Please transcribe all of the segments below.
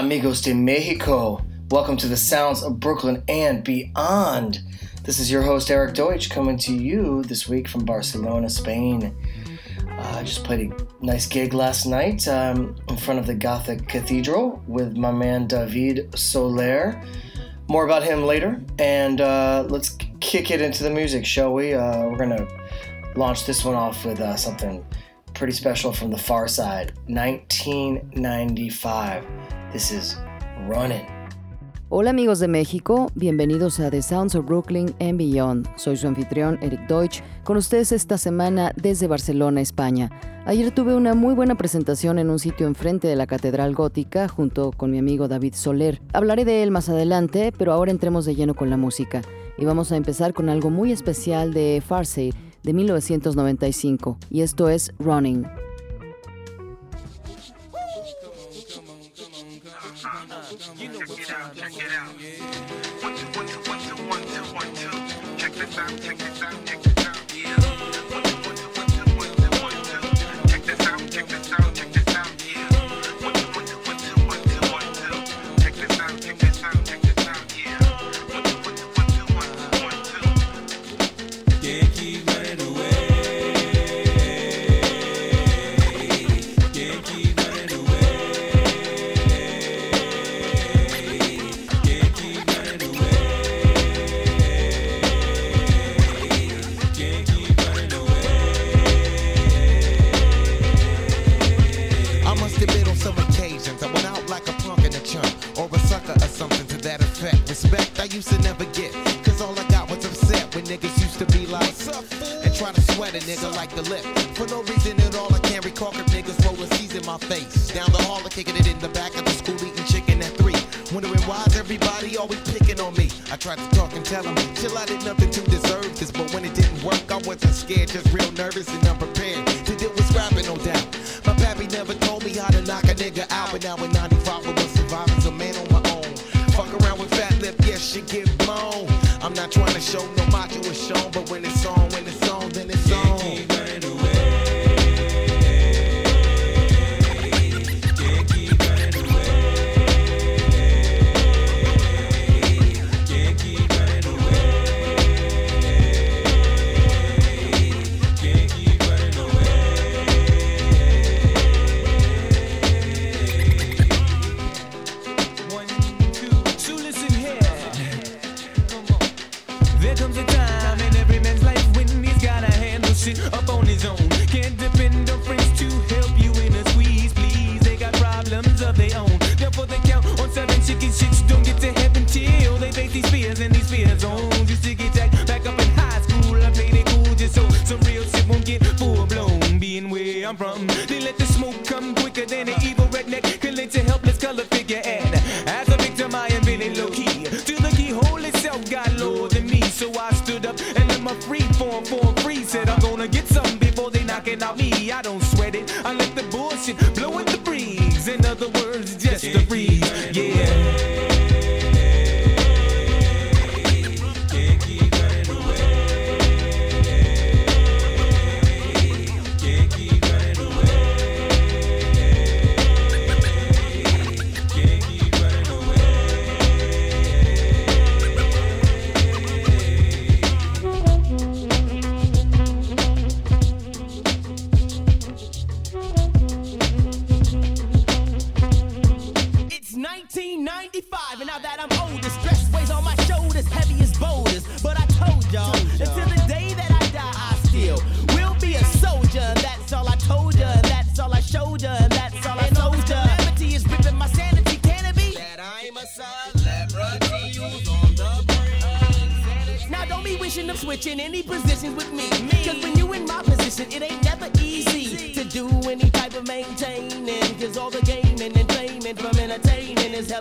Amigos de Mexico. Welcome to the sounds of Brooklyn and beyond. This is your host, Eric Deutsch, coming to you this week from Barcelona, Spain. Uh, I just played a nice gig last night um, in front of the Gothic Cathedral with my man David Soler. More about him later, and uh, let's kick it into the music, shall we? Uh, we're gonna launch this one off with uh, something pretty special from the Pharcyde 1995. This is Running. Hola amigos de México, bienvenidos a The Sounds of Brooklyn and Beyond. Soy su anfitrión Eric Deutsch, con ustedes esta semana desde Barcelona, España. Ayer tuve una muy buena presentación en un sitio enfrente de la Catedral Gótica junto con mi amigo David Soler. Hablaré de él más adelante, pero ahora entremos de lleno con la música. Y vamos a empezar con algo muy especial de Farside de 1995, y esto es Running. Used to never get, cause all I got was upset when niggas used to be like, and try to sweat a nigga like the lip. For no reason at all, I can't recall if niggas rolling C's in my face. Down the hall, I'm kicking it in the back of the school eating chicken at three. Wondering why's everybody always picking on me. I tried to talk and tell them, chill, I did nothing to deserve this. But when it didn't work, I wasn't scared, just real nervous and unprepared. To deal with scrapping, no doubt. My pappy never told me how to knock a nigga out, but now in 95 show no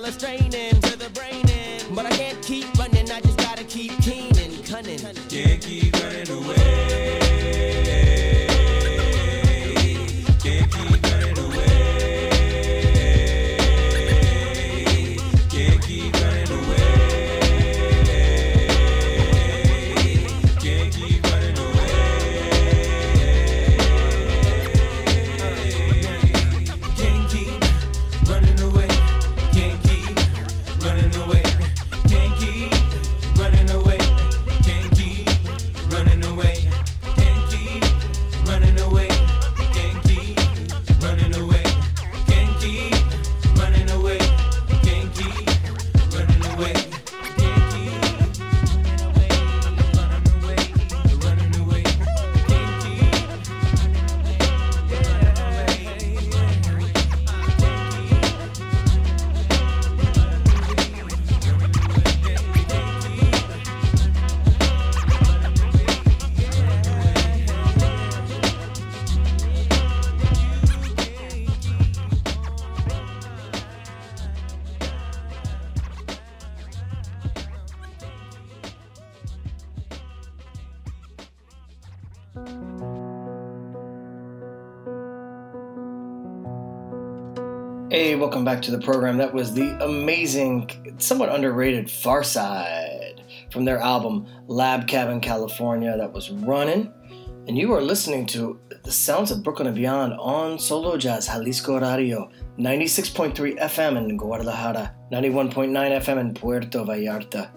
a. welcome back to the program. That was the amazing, somewhat underrated Pharcyde from their album Labcabincalifornia that was running. And you are listening to the sounds of Brooklyn and Beyond on Solo Jazz Jalisco Radio, 96.3 FM in Guadalajara, 91.9 FM in Puerto Vallarta,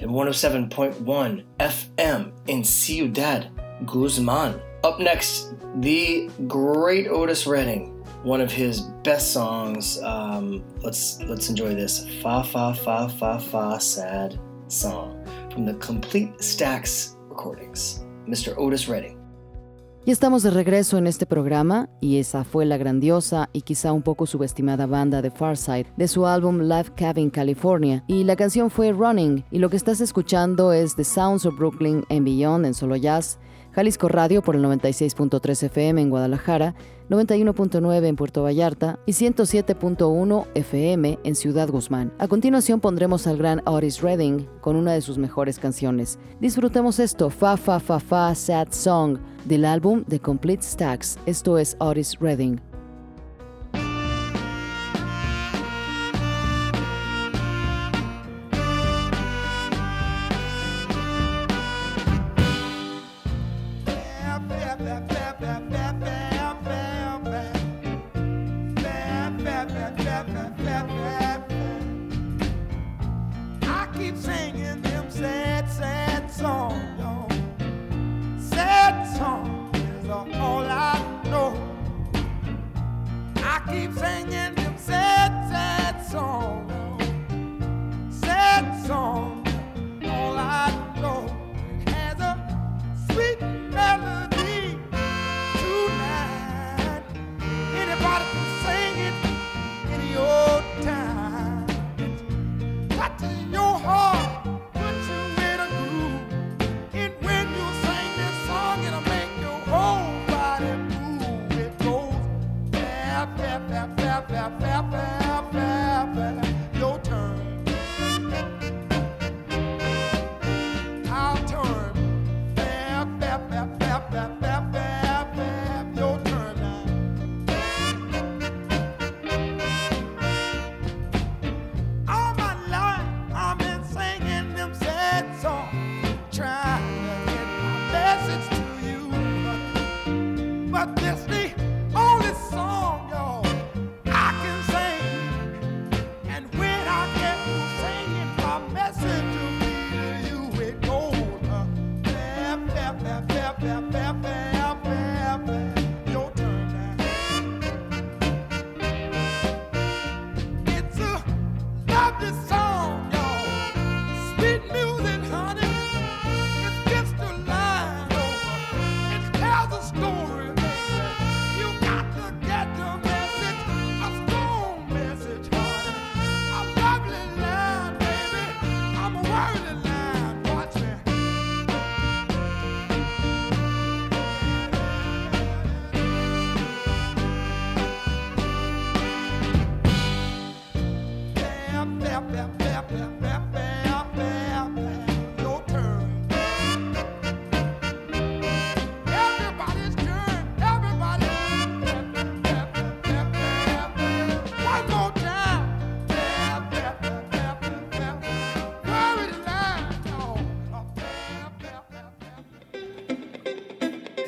and 107.1 FM in Ciudad Guzman. Up next, the great Otis Redding one of his best songs. Um, let's let's enjoy this "Fa Fa Fa Fa Fa" sad song from the Complete Stacks recordings. Mr. Otis Redding. Y estamos de regreso en este programa, y esa fue la grandiosa y quizá un poco subestimada banda de Farside de su álbum Live Cabin California, y la canción fue Running, y lo que estás escuchando es The Sounds of Brooklyn and Beyond en Solo Jazz, Jalisco Radio por el 96.3 FM en Guadalajara, 91.9 en Puerto Vallarta y 107.1 FM en Ciudad Guzmán. A continuación pondremos al gran Otis Redding con una de sus mejores canciones. Disfrutemos esto, Fa Fa Fa Fa Sad Song, del álbum The Complete Stacks. Esto es Otis Redding. song, sad song. All I know has a sweet melody tonight. Anybody can sing it time. Your heart.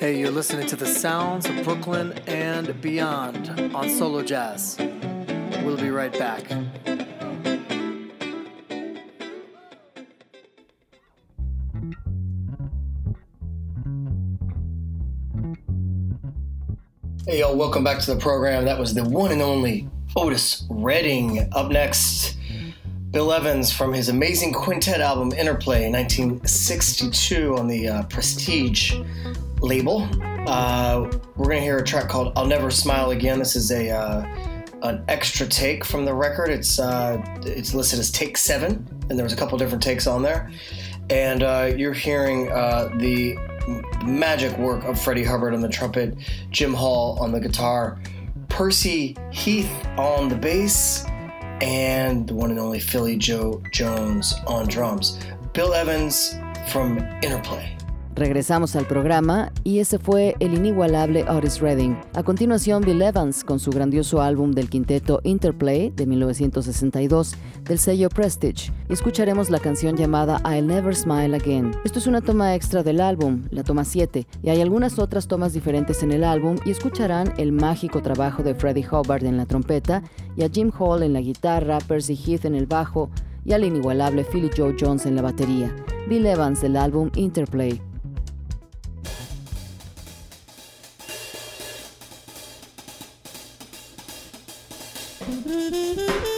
Hey, you're listening to the sounds of Brooklyn and beyond on Solo Jazz. We'll be right back. Hey, y'all, welcome back to the program. That was the one and only Otis Redding. Up next, Bill Evans from his amazing quintet album Interplay in 1962 on the uh, Prestige label. Uh, we're to hear a track called I'll Never Smile Again. This is a uh, an extra take from the record. It's uh, it's listed as take seven, and there was a couple different takes on there. And uh, you're hearing uh, the magic work of Freddie Hubbard on the trumpet, Jim Hall on the guitar, Percy Heath on the bass, and the one and only Philly Joe Jones on drums. Bill Evans from Interplay. Regresamos al programa y ese fue el inigualable Otis Redding. A continuación, Bill Evans con su grandioso álbum del quinteto Interplay de 1962 del sello Prestige. escucharemos la canción llamada I'll Never Smile Again. Esto es una toma extra del álbum, la toma 7, y hay algunas otras tomas diferentes en el álbum y escucharán el mágico trabajo de Freddie Hubbard en la trompeta y a Jim Hall en la guitarra, Percy Heath en el bajo y al inigualable Philly Joe Jones en la batería. Bill Evans del álbum Interplay. Música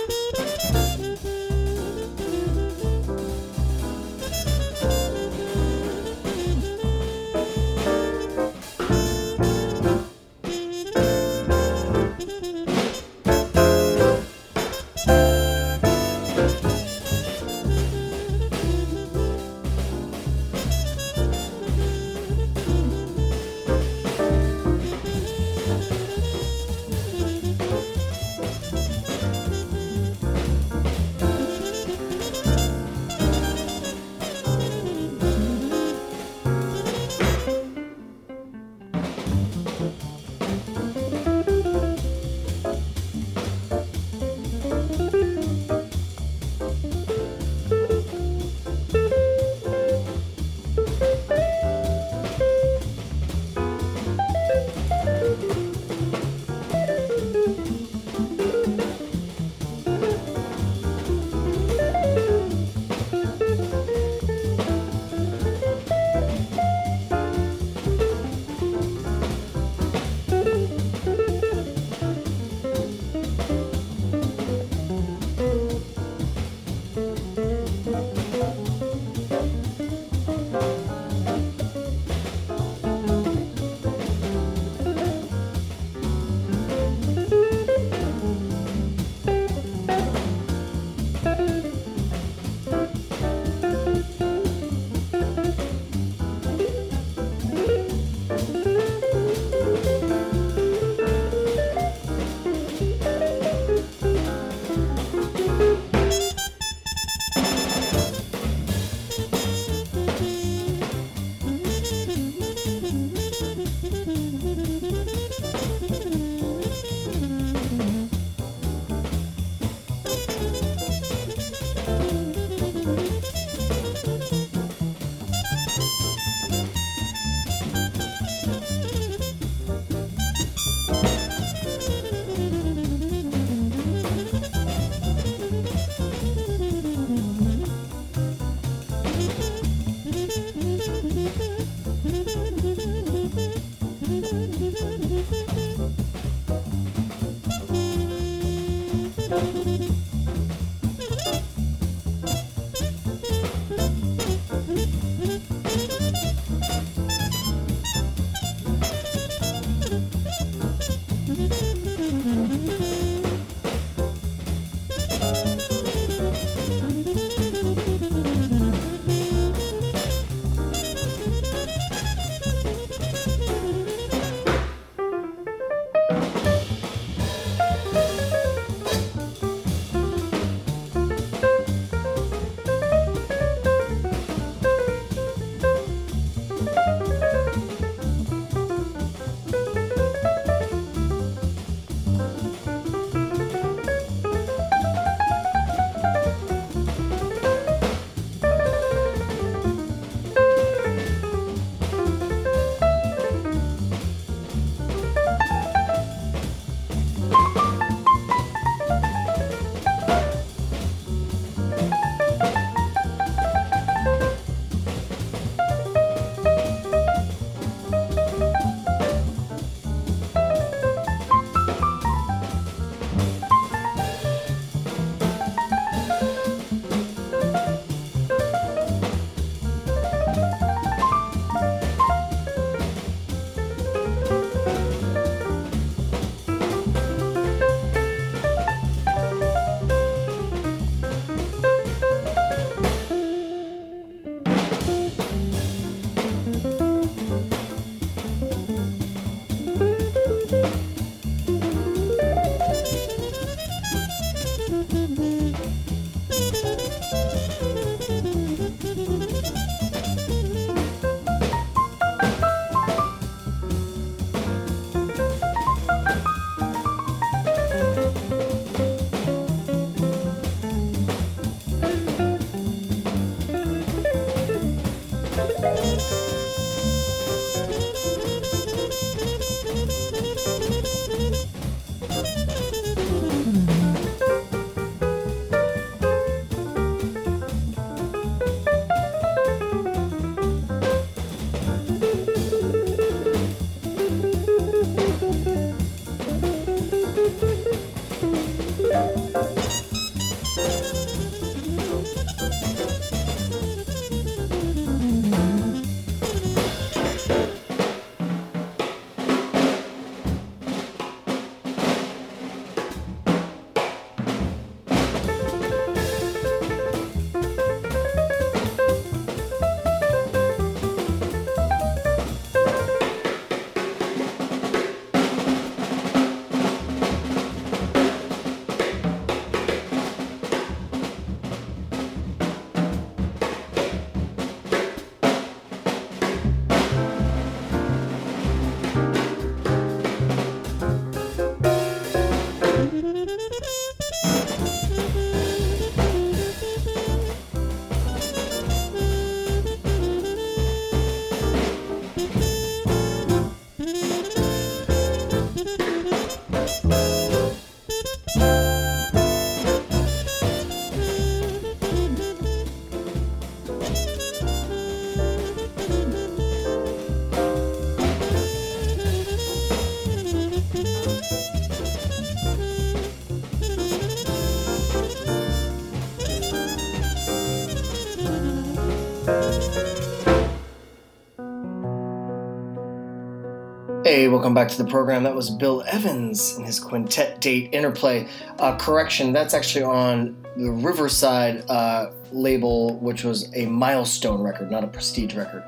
Okay, welcome back to the program. That was Bill Evans and his quintet date interplay. Uh, correction, that's actually on the Riverside uh, label, which was a milestone record, not a prestige record.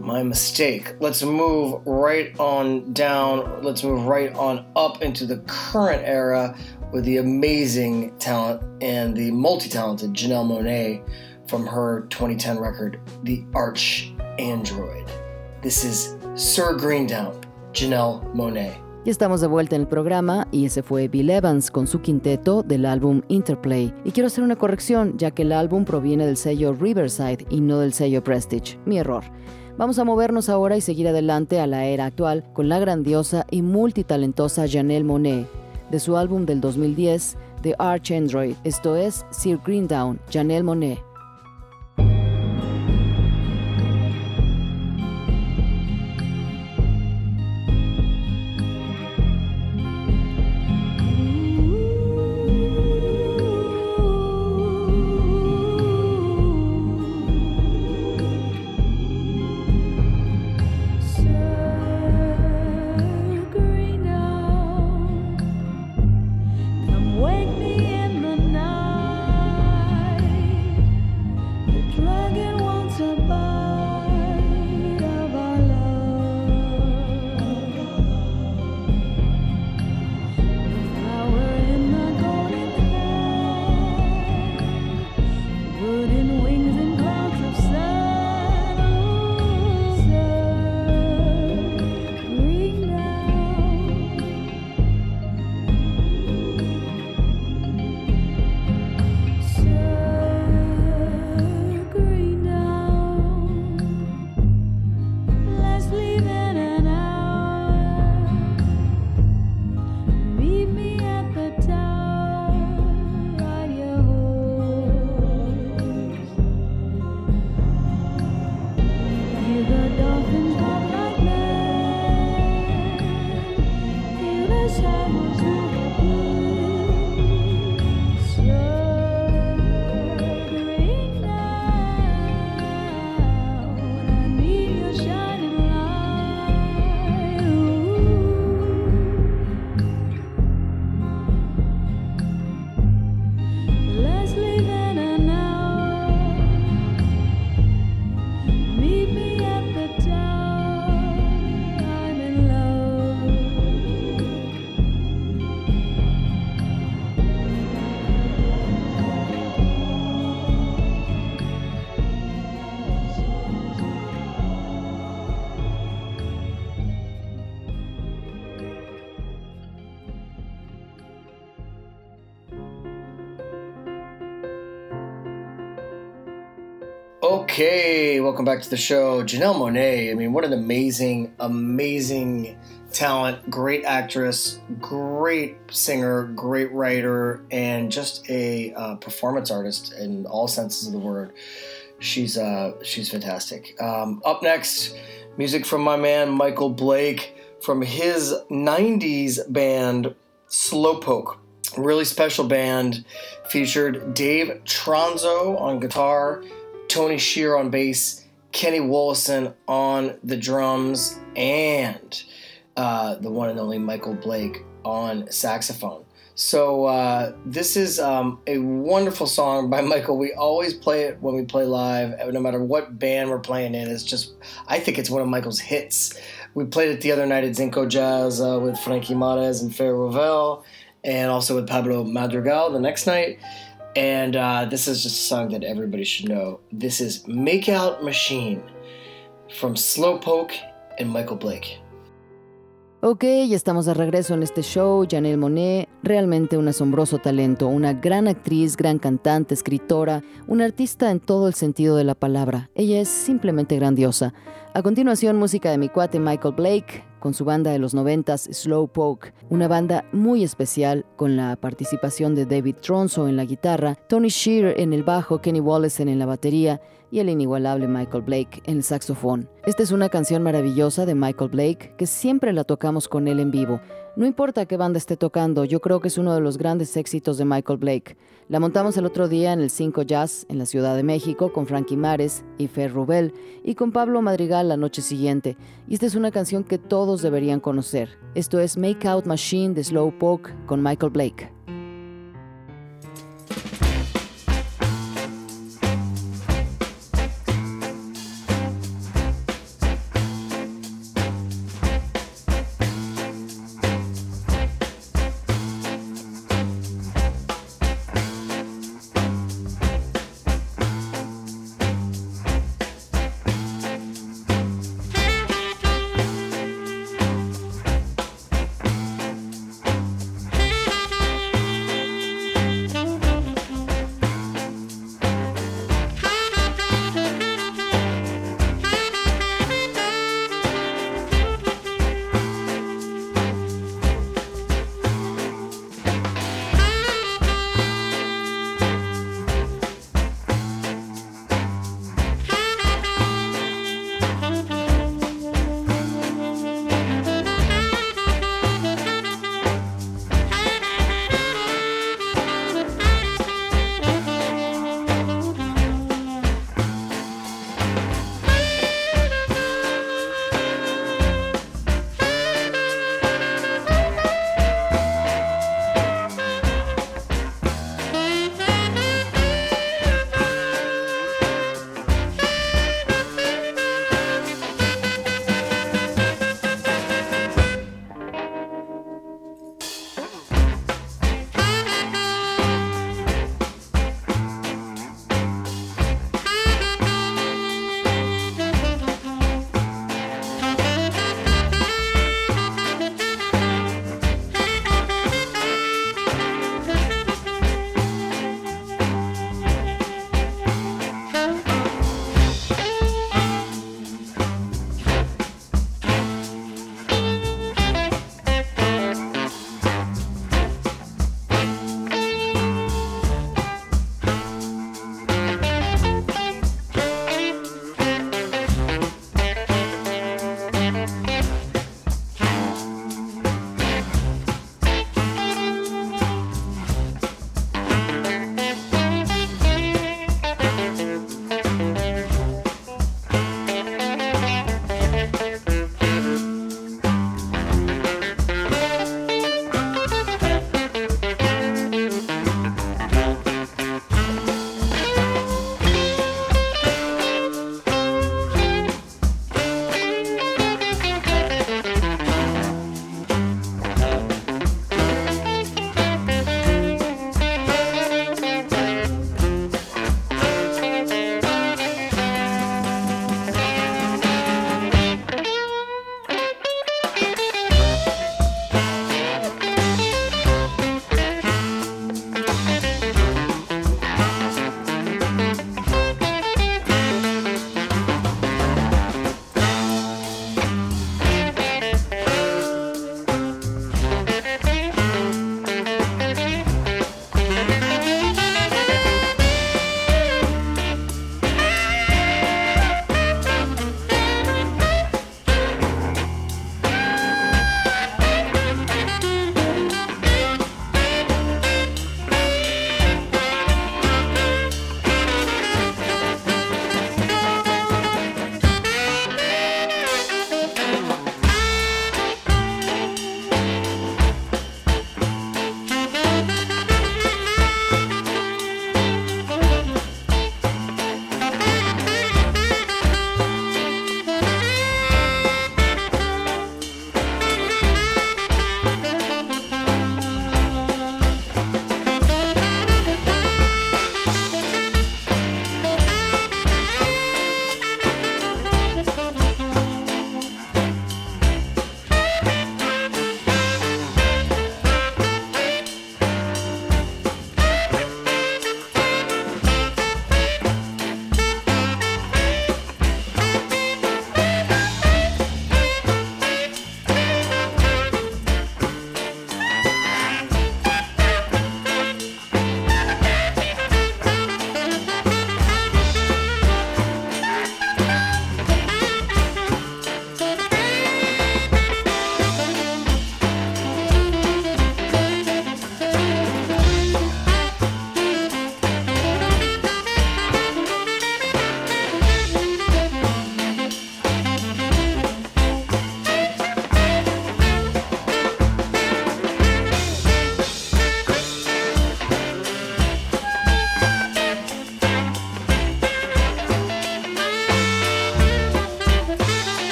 My mistake. Let's move right on down. Let's move right on up into the current era with the amazing talent and the multi talented Janelle Monae from her 2010 record, The Arch Android. This is Sir Greendown, Janelle Monet. Ya estamos de vuelta en el programa y ese fue Bill Evans con su quinteto del álbum Interplay. Y quiero hacer una corrección, ya que el álbum proviene del sello Riverside y no del sello Prestige. Mi error. Vamos a movernos ahora y seguir adelante a la era actual con la grandiosa y multitalentosa Janelle Monet, de su álbum del 2010, The Arch Android, esto es Sir Greendown, Janelle Monet. Okay, welcome back to the show. Janelle Monae, I mean, what an amazing, amazing talent, great actress, great singer, great writer, and just a uh, performance artist in all senses of the word. She's uh, she's fantastic. Um, up next, music from my man Michael Blake from his '90s band Slowpoke. Really special band. Featured Dave Tronzo on guitar. Tony Scherr on bass, Kenny Wollesen on the drums, and uh, the one and only Michael Blake on saxophone. So uh, this is um, a wonderful song by Michael. We always play it when we play live, no matter what band we're playing in. It's just, I think it's one of Michael's hits. We played it the other night at Zinco Jazz uh, with Frankie Mares and Fair Ravel, and also with Pablo Madrigal the next night. And uh, this is just a song that everybody should know. This is Makeout Machine from Slowpoke and Michael Blake. Ok, ya estamos de regreso en este show. Janelle Monet, realmente un asombroso talento, una gran actriz, gran cantante, escritora, una artista en todo el sentido de la palabra. Ella es simplemente grandiosa. A continuación, música de mi cuate Michael Blake, con su banda de los noventas Slowpoke, una banda muy especial con la participación de David Tronzo en la guitarra, Tony Shear en el bajo, Kenny Wollesen en la batería y el inigualable Michael Blake en el saxofón. Esta es una canción maravillosa de Michael Blake que siempre la tocamos con él en vivo. No importa qué banda esté tocando, yo creo que es uno de los grandes éxitos de Michael Blake. La montamos el otro día en el 5 Jazz en la Ciudad de México con Frankie Mares y Fer Rubel y con Pablo Madrigal la noche siguiente. Y esta es una canción que todos deberían conocer. Esto es Make Out Machine de Slowpoke con Michael Blake.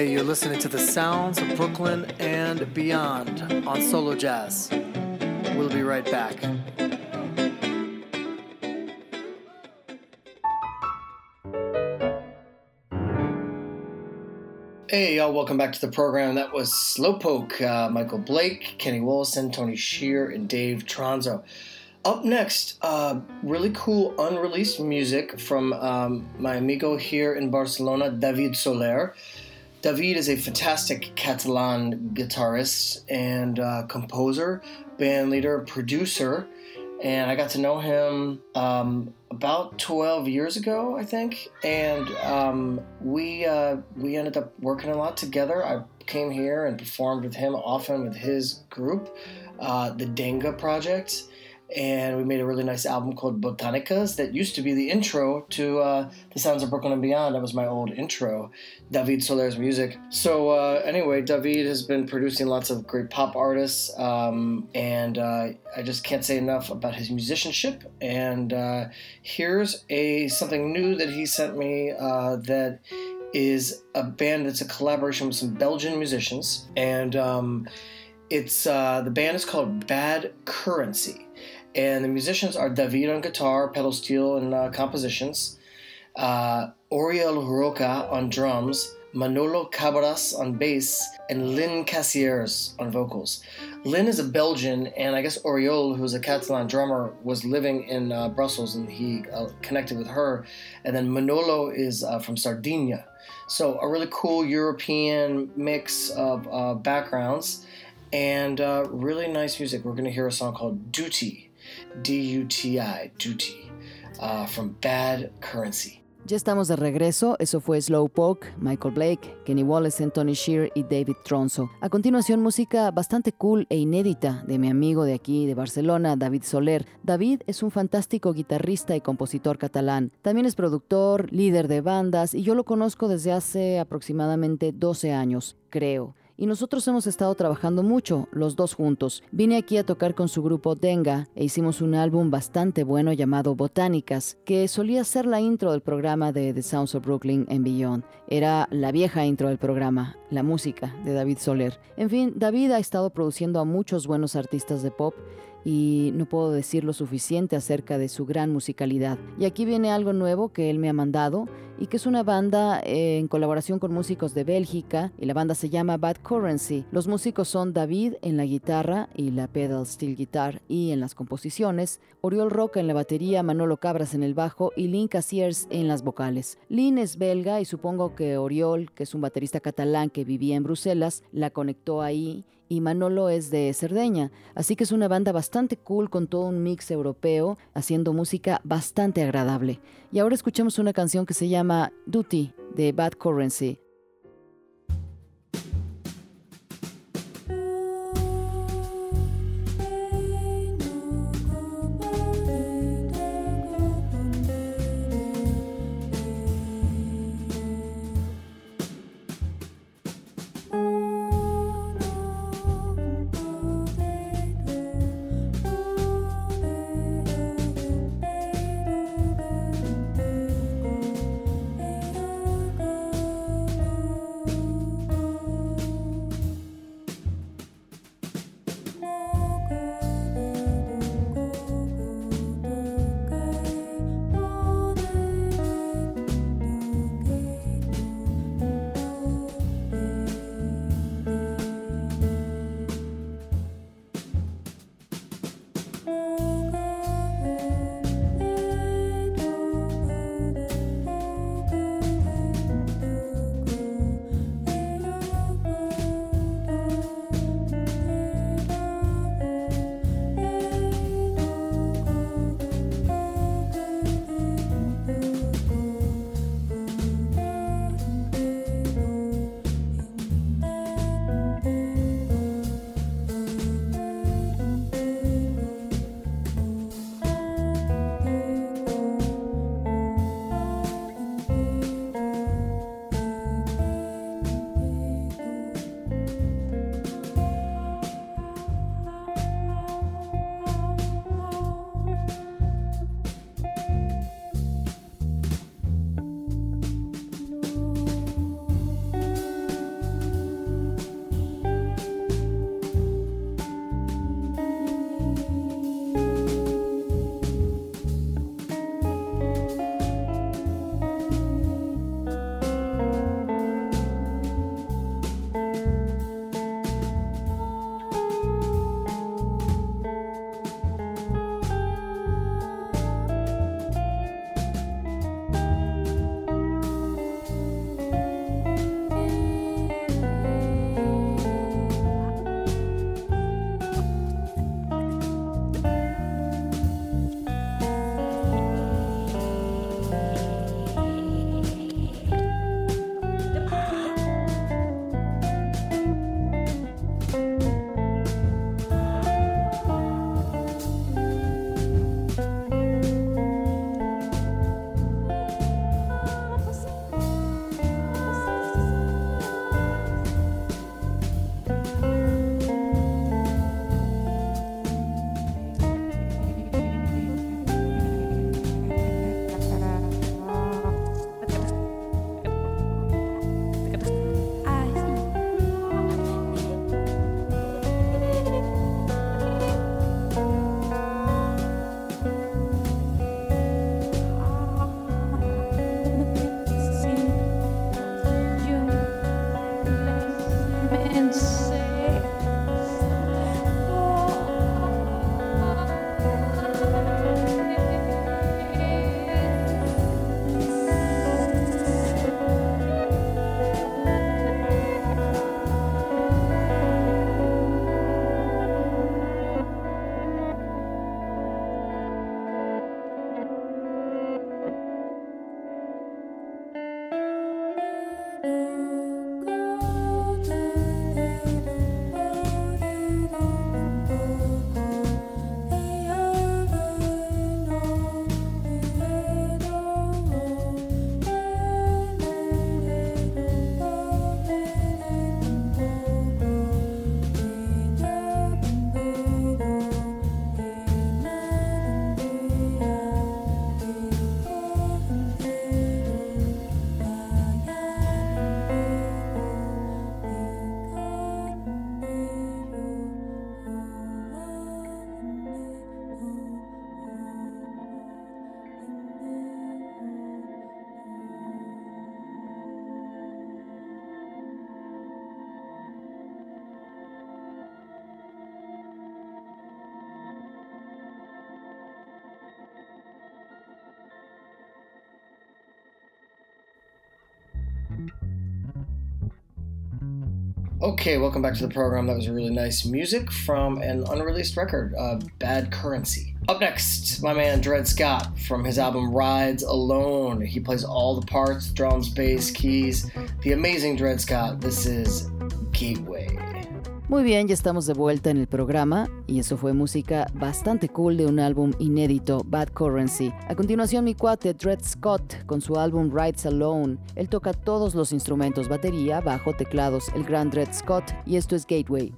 Hey, you're listening to the sounds of Brooklyn and beyond on Solo Jazz. We'll be right back. Hey, y'all, welcome back to the program. That was Slowpoke, uh, Michael Blake, Kenny Wollesen, Tony Scherr, and Dave Tronzo. Up next, uh, really cool unreleased music from um, my amigo here in Barcelona, David Soler. David is a fantastic Catalan guitarist and uh, composer, band leader, producer, and I got to know him um, about 12 years ago, I think. And um, we uh, we ended up working a lot together. I came here and performed with him often with his group, uh, the Denga Project and we made a really nice album called Botanicas that used to be the intro to uh, the Sounds of Brooklyn and Beyond. That was my old intro, David Soler's music. So uh, anyway, David has been producing lots of great pop artists, um, and uh, I just can't say enough about his musicianship. And uh, here's a something new that he sent me uh, that is a band that's a collaboration with some Belgian musicians, and um, it's uh, the band is called Bad Currency and the musicians are David on guitar, pedal steel, and uh, compositions, uh, Oriol Roca on drums, Manolo Cabras on bass, and Lynn Cassiers on vocals. Lynn is a Belgian, and I guess Oriol, who's a Catalan drummer, was living in uh, Brussels and he uh, connected with her. And then Manolo is uh, from Sardinia. So, a really cool European mix of uh, backgrounds and really nice music. We're going to hear a song called Duty. D-U-T-I, duty, uh, from Bad Currency. Ya estamos de regreso, eso fue Slowpoke, Michael Blake, Kenny Wallace, Tony Shear y David Tronzo. A continuación, música bastante cool e inédita de mi amigo de aquí, de Barcelona, David Soler. David es un fantástico guitarrista y compositor catalán. También es productor, líder de bandas y yo lo conozco desde hace aproximadamente 12 años, creo y nosotros hemos estado trabajando mucho, los dos juntos. Vine aquí a tocar con su grupo Denga e hicimos un álbum bastante bueno llamado Botánicas, que solía ser la intro del programa de The Sounds of Brooklyn and Beyond. Era la vieja intro del programa, la música de David Soler. En fin, David ha estado produciendo a muchos buenos artistas de pop y no puedo decir lo suficiente acerca de su gran musicalidad. Y aquí viene algo nuevo que él me ha mandado y que es una banda eh, en colaboración con músicos de Bélgica y la banda se llama Bad Currency. Los músicos son David en la guitarra y la pedal steel guitar y en las composiciones, Oriol Roca en la batería, Manolo Cabras en el bajo y Lynn Cassiers en las vocales. Lynn es belga y supongo que Oriol, que es un baterista catalán que vivía en Bruselas, la conectó ahí y Manolo es de Cerdeña, así que es una banda bastante cool con todo un mix europeo, haciendo música bastante agradable. Y ahora escuchamos una canción que se llama Duty de Bad Currency. Okay, welcome back to the program. That was a really nice music from an unreleased record, uh, Bad Currency. Up next, my man Dred Scott from his album Rides Alone. He plays all the parts drums, bass, keys. The amazing Dred Scott. This is Gateway. Muy bien, ya estamos de vuelta en el programa y eso fue música bastante cool de un álbum inédito, Bad Currency. A continuación mi cuate Dred Scott con su álbum Rides Alone. Él toca todos los instrumentos, batería, bajo, teclados, el gran Dred Scott y esto es Gateway.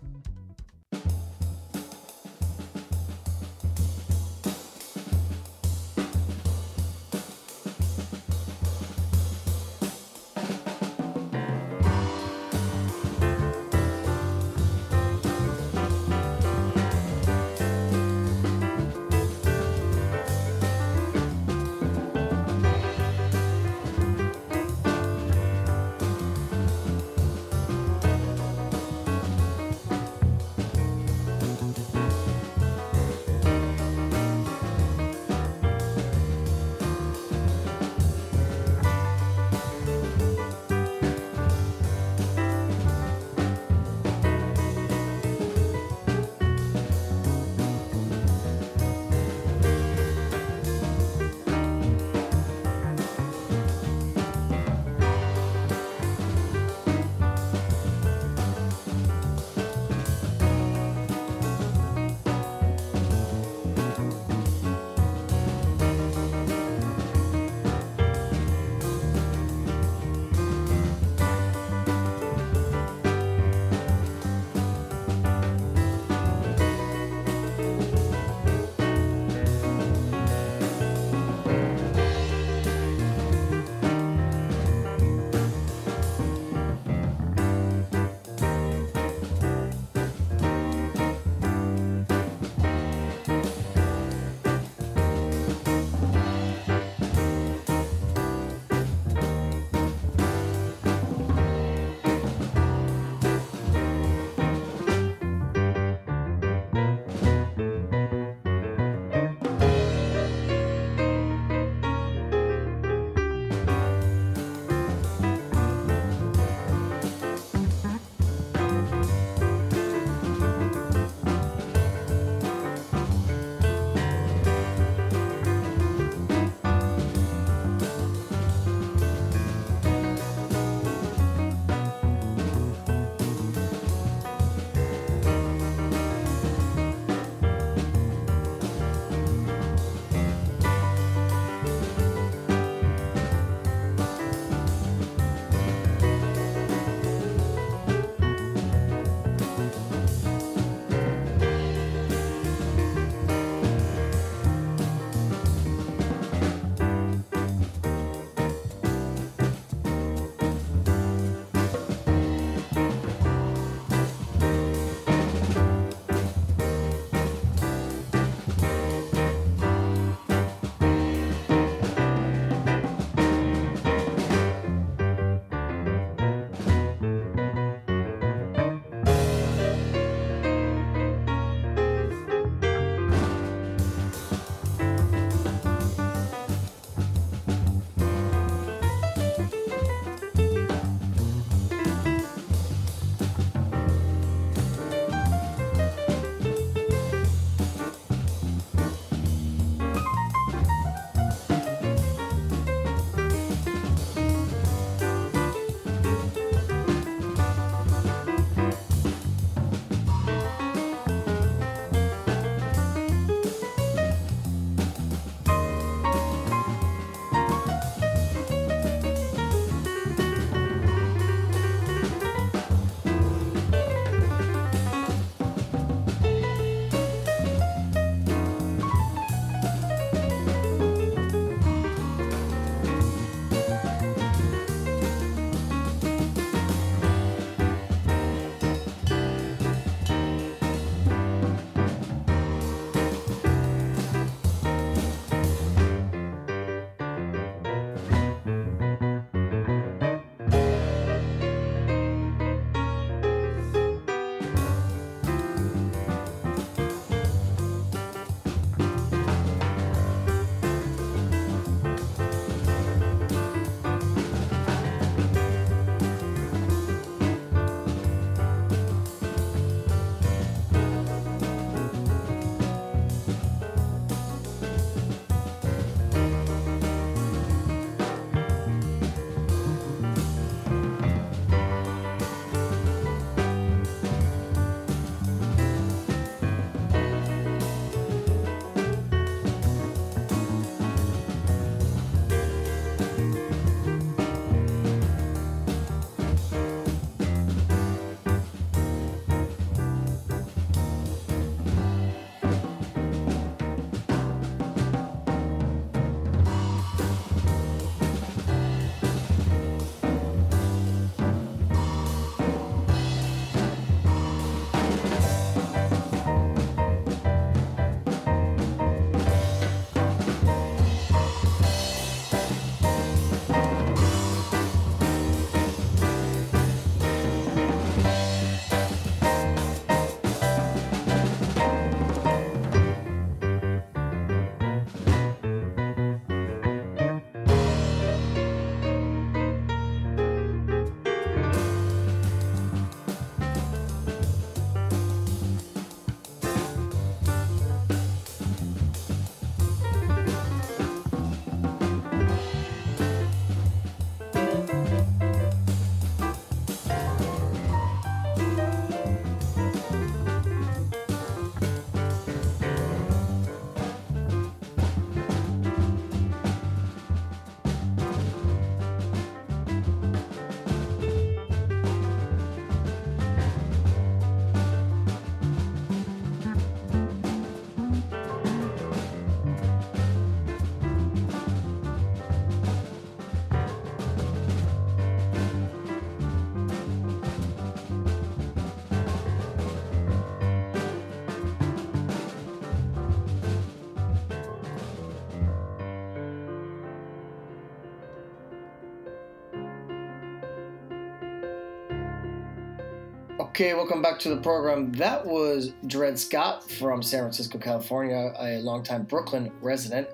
Okay, welcome back to the program. That was Dred Scott from San Francisco, California, a longtime Brooklyn resident.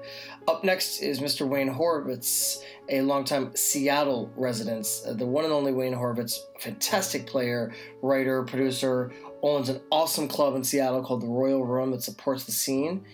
Up next is Mr. Wayne Horvitz, a longtime Seattle resident. Uh, the one and only Wayne Horvitz, fantastic player, writer, producer, owns an awesome club in Seattle called the Royal Room that supports the scene.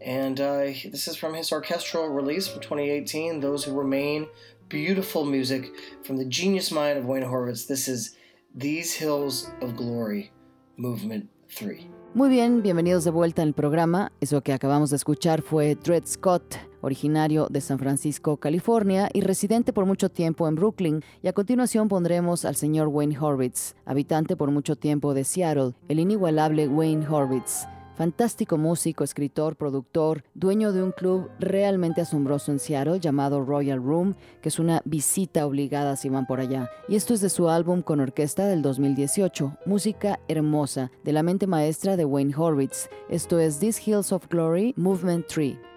And uh, this is from his orchestral release from 2018, Those Who Remain. Beautiful music from the genius mind of Wayne Horvitz. This is These Hills of Glory, Movement 3. Muy bien, bienvenidos de vuelta al programa. Eso que acabamos de escuchar fue Dred Scott, originario de San Francisco, California y residente por mucho tiempo en Brooklyn. Y a continuación pondremos al señor Wayne Horvitz, habitante por mucho tiempo de Seattle, el inigualable Wayne Horvitz. Fantástico músico, escritor, productor, dueño de un club realmente asombroso en Seattle llamado Royal Room, que es una visita obligada si van por allá. Y esto es de su álbum con orquesta del 2018, música hermosa, de la mente maestra de Wayne Horvitz. Esto es These Hills of Glory, Movement 3.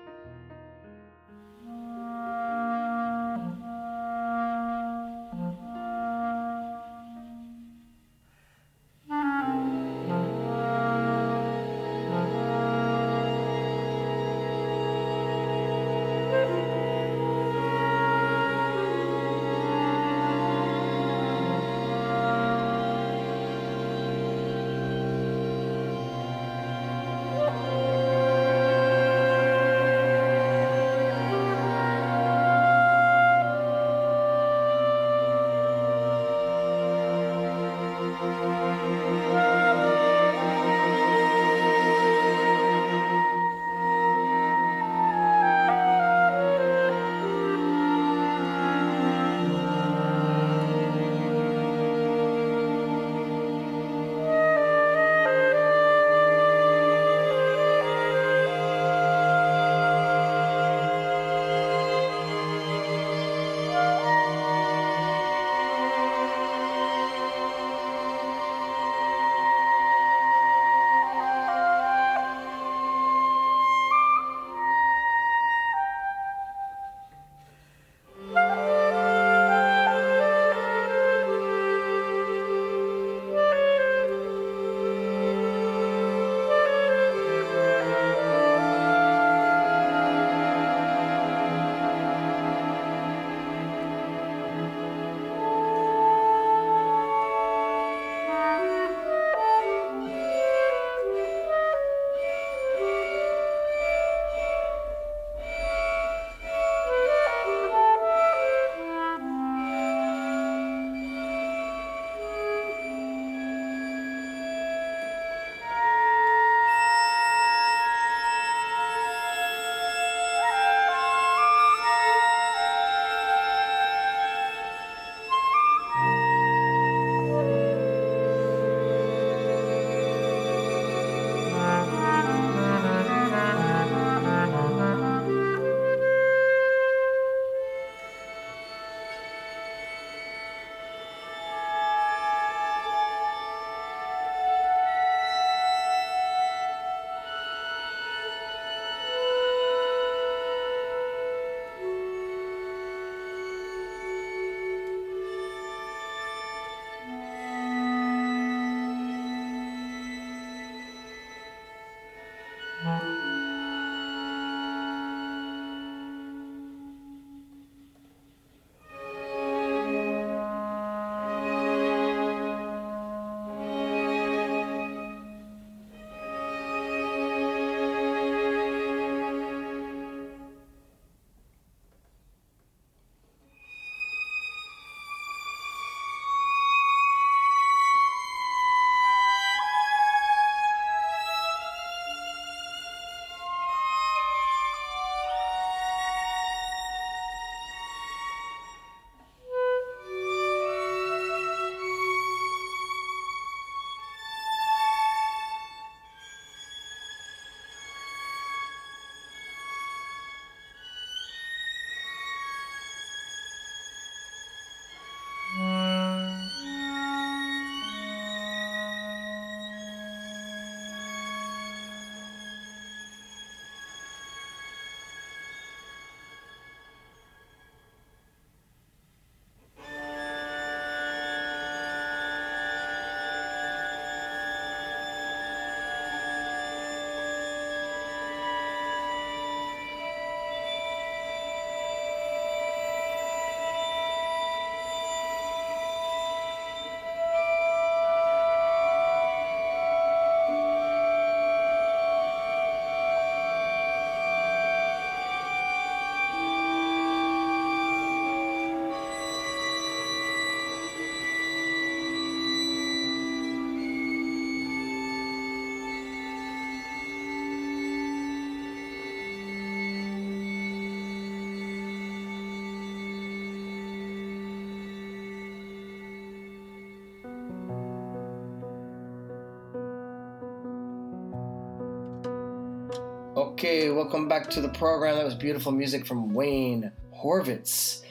Okay, welcome back to the program. That was beautiful music from Wayne Horvitz.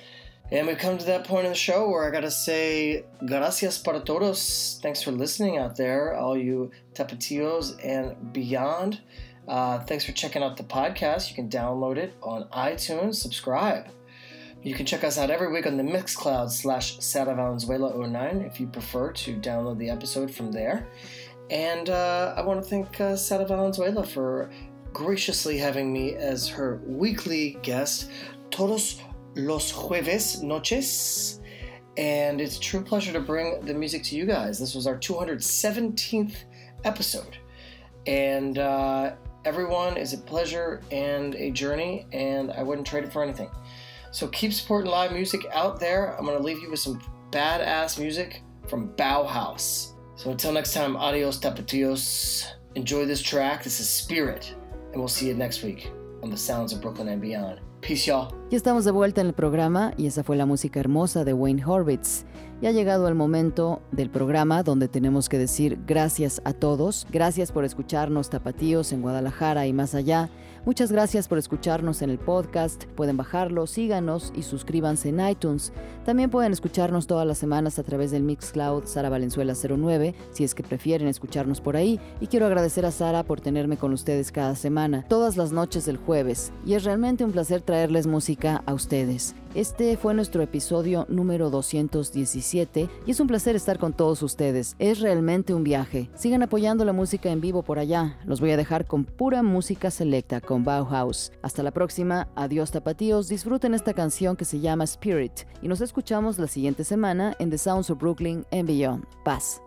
And we've come to that point in the show where I gotta say, gracias para todos. Thanks for listening out there, all you tapatillos and beyond. Uh, thanks for checking out the podcast. You can download it on iTunes, subscribe. You can check us out every week on the Mixcloud slash Sara Valenzuela09 if you prefer to download the episode from there. And uh, I want to thank uh, Sara Valenzuela for graciously having me as her weekly guest, todos los jueves noches. And it's a true pleasure to bring the music to you guys. This was our 217th episode. And uh, everyone is a pleasure and a journey, and I wouldn't trade it for anything. So keep supporting live music out there. I'm going to leave you with some badass music from Bauhaus. So until next time, adios tapatillos. Enjoy this track. This is Spirit. And we'll see you next week on the Sounds of Brooklyn and Beyond. Peace, y'all. Ya estamos de vuelta en el programa y esa fue la música hermosa de Wayne Horvitz. Ya ha llegado el momento del programa donde tenemos que decir gracias a todos. Gracias por escucharnos tapatíos en Guadalajara y más allá. Muchas gracias por escucharnos en el podcast. Pueden bajarlo, síganos y suscríbanse en iTunes. También pueden escucharnos todas las semanas a través del Mixcloud Sara Valenzuela 09, si es que prefieren escucharnos por ahí. Y quiero agradecer a Sara por tenerme con ustedes cada semana, todas las noches del jueves. Y es realmente un placer traerles música a ustedes. Este fue nuestro episodio número 217 y es un placer estar con todos ustedes. Es realmente un viaje. Sigan apoyando la música en vivo por allá. Los voy a dejar con pura música selecta con Bauhaus. Hasta la próxima. Adiós tapatíos. Disfruten esta canción que se llama Spirit y nos escuchamos la siguiente semana en The Sounds of Brooklyn and Beyond. Paz.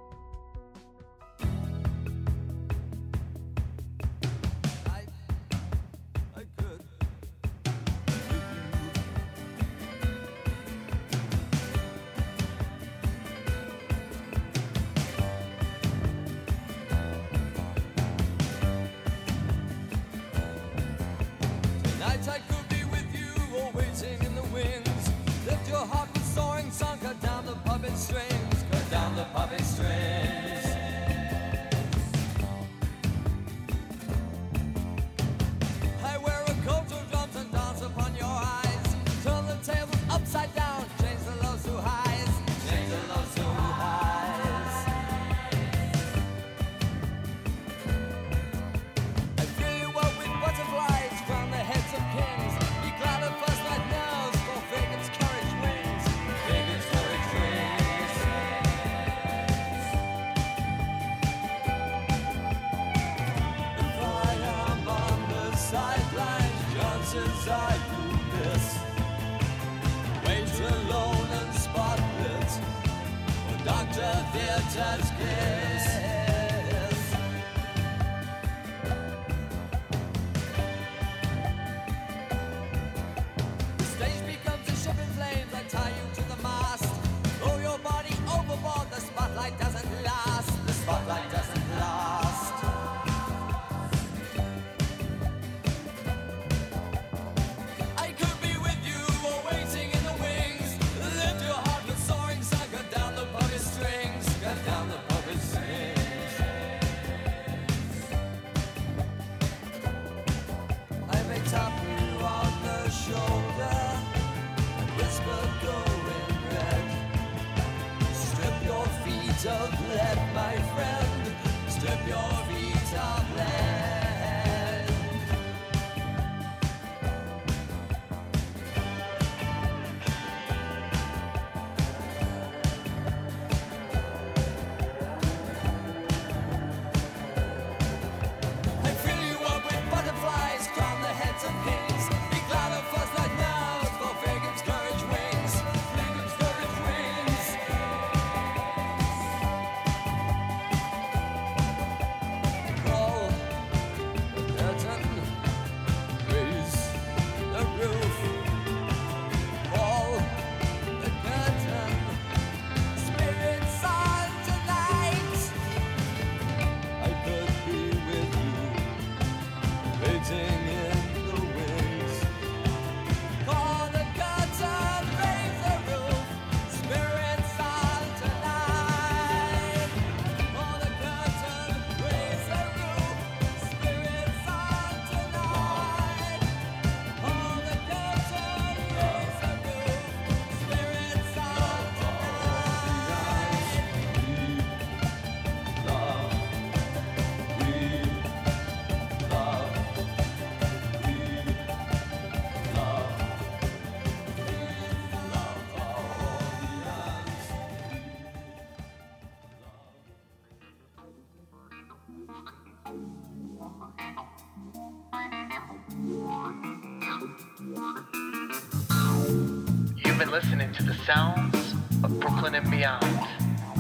To the sounds of Brooklyn and beyond.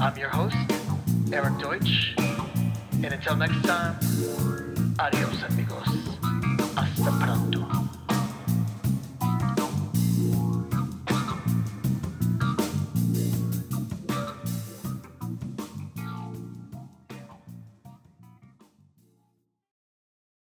I'm your host, Eric Deutsch, and until next time.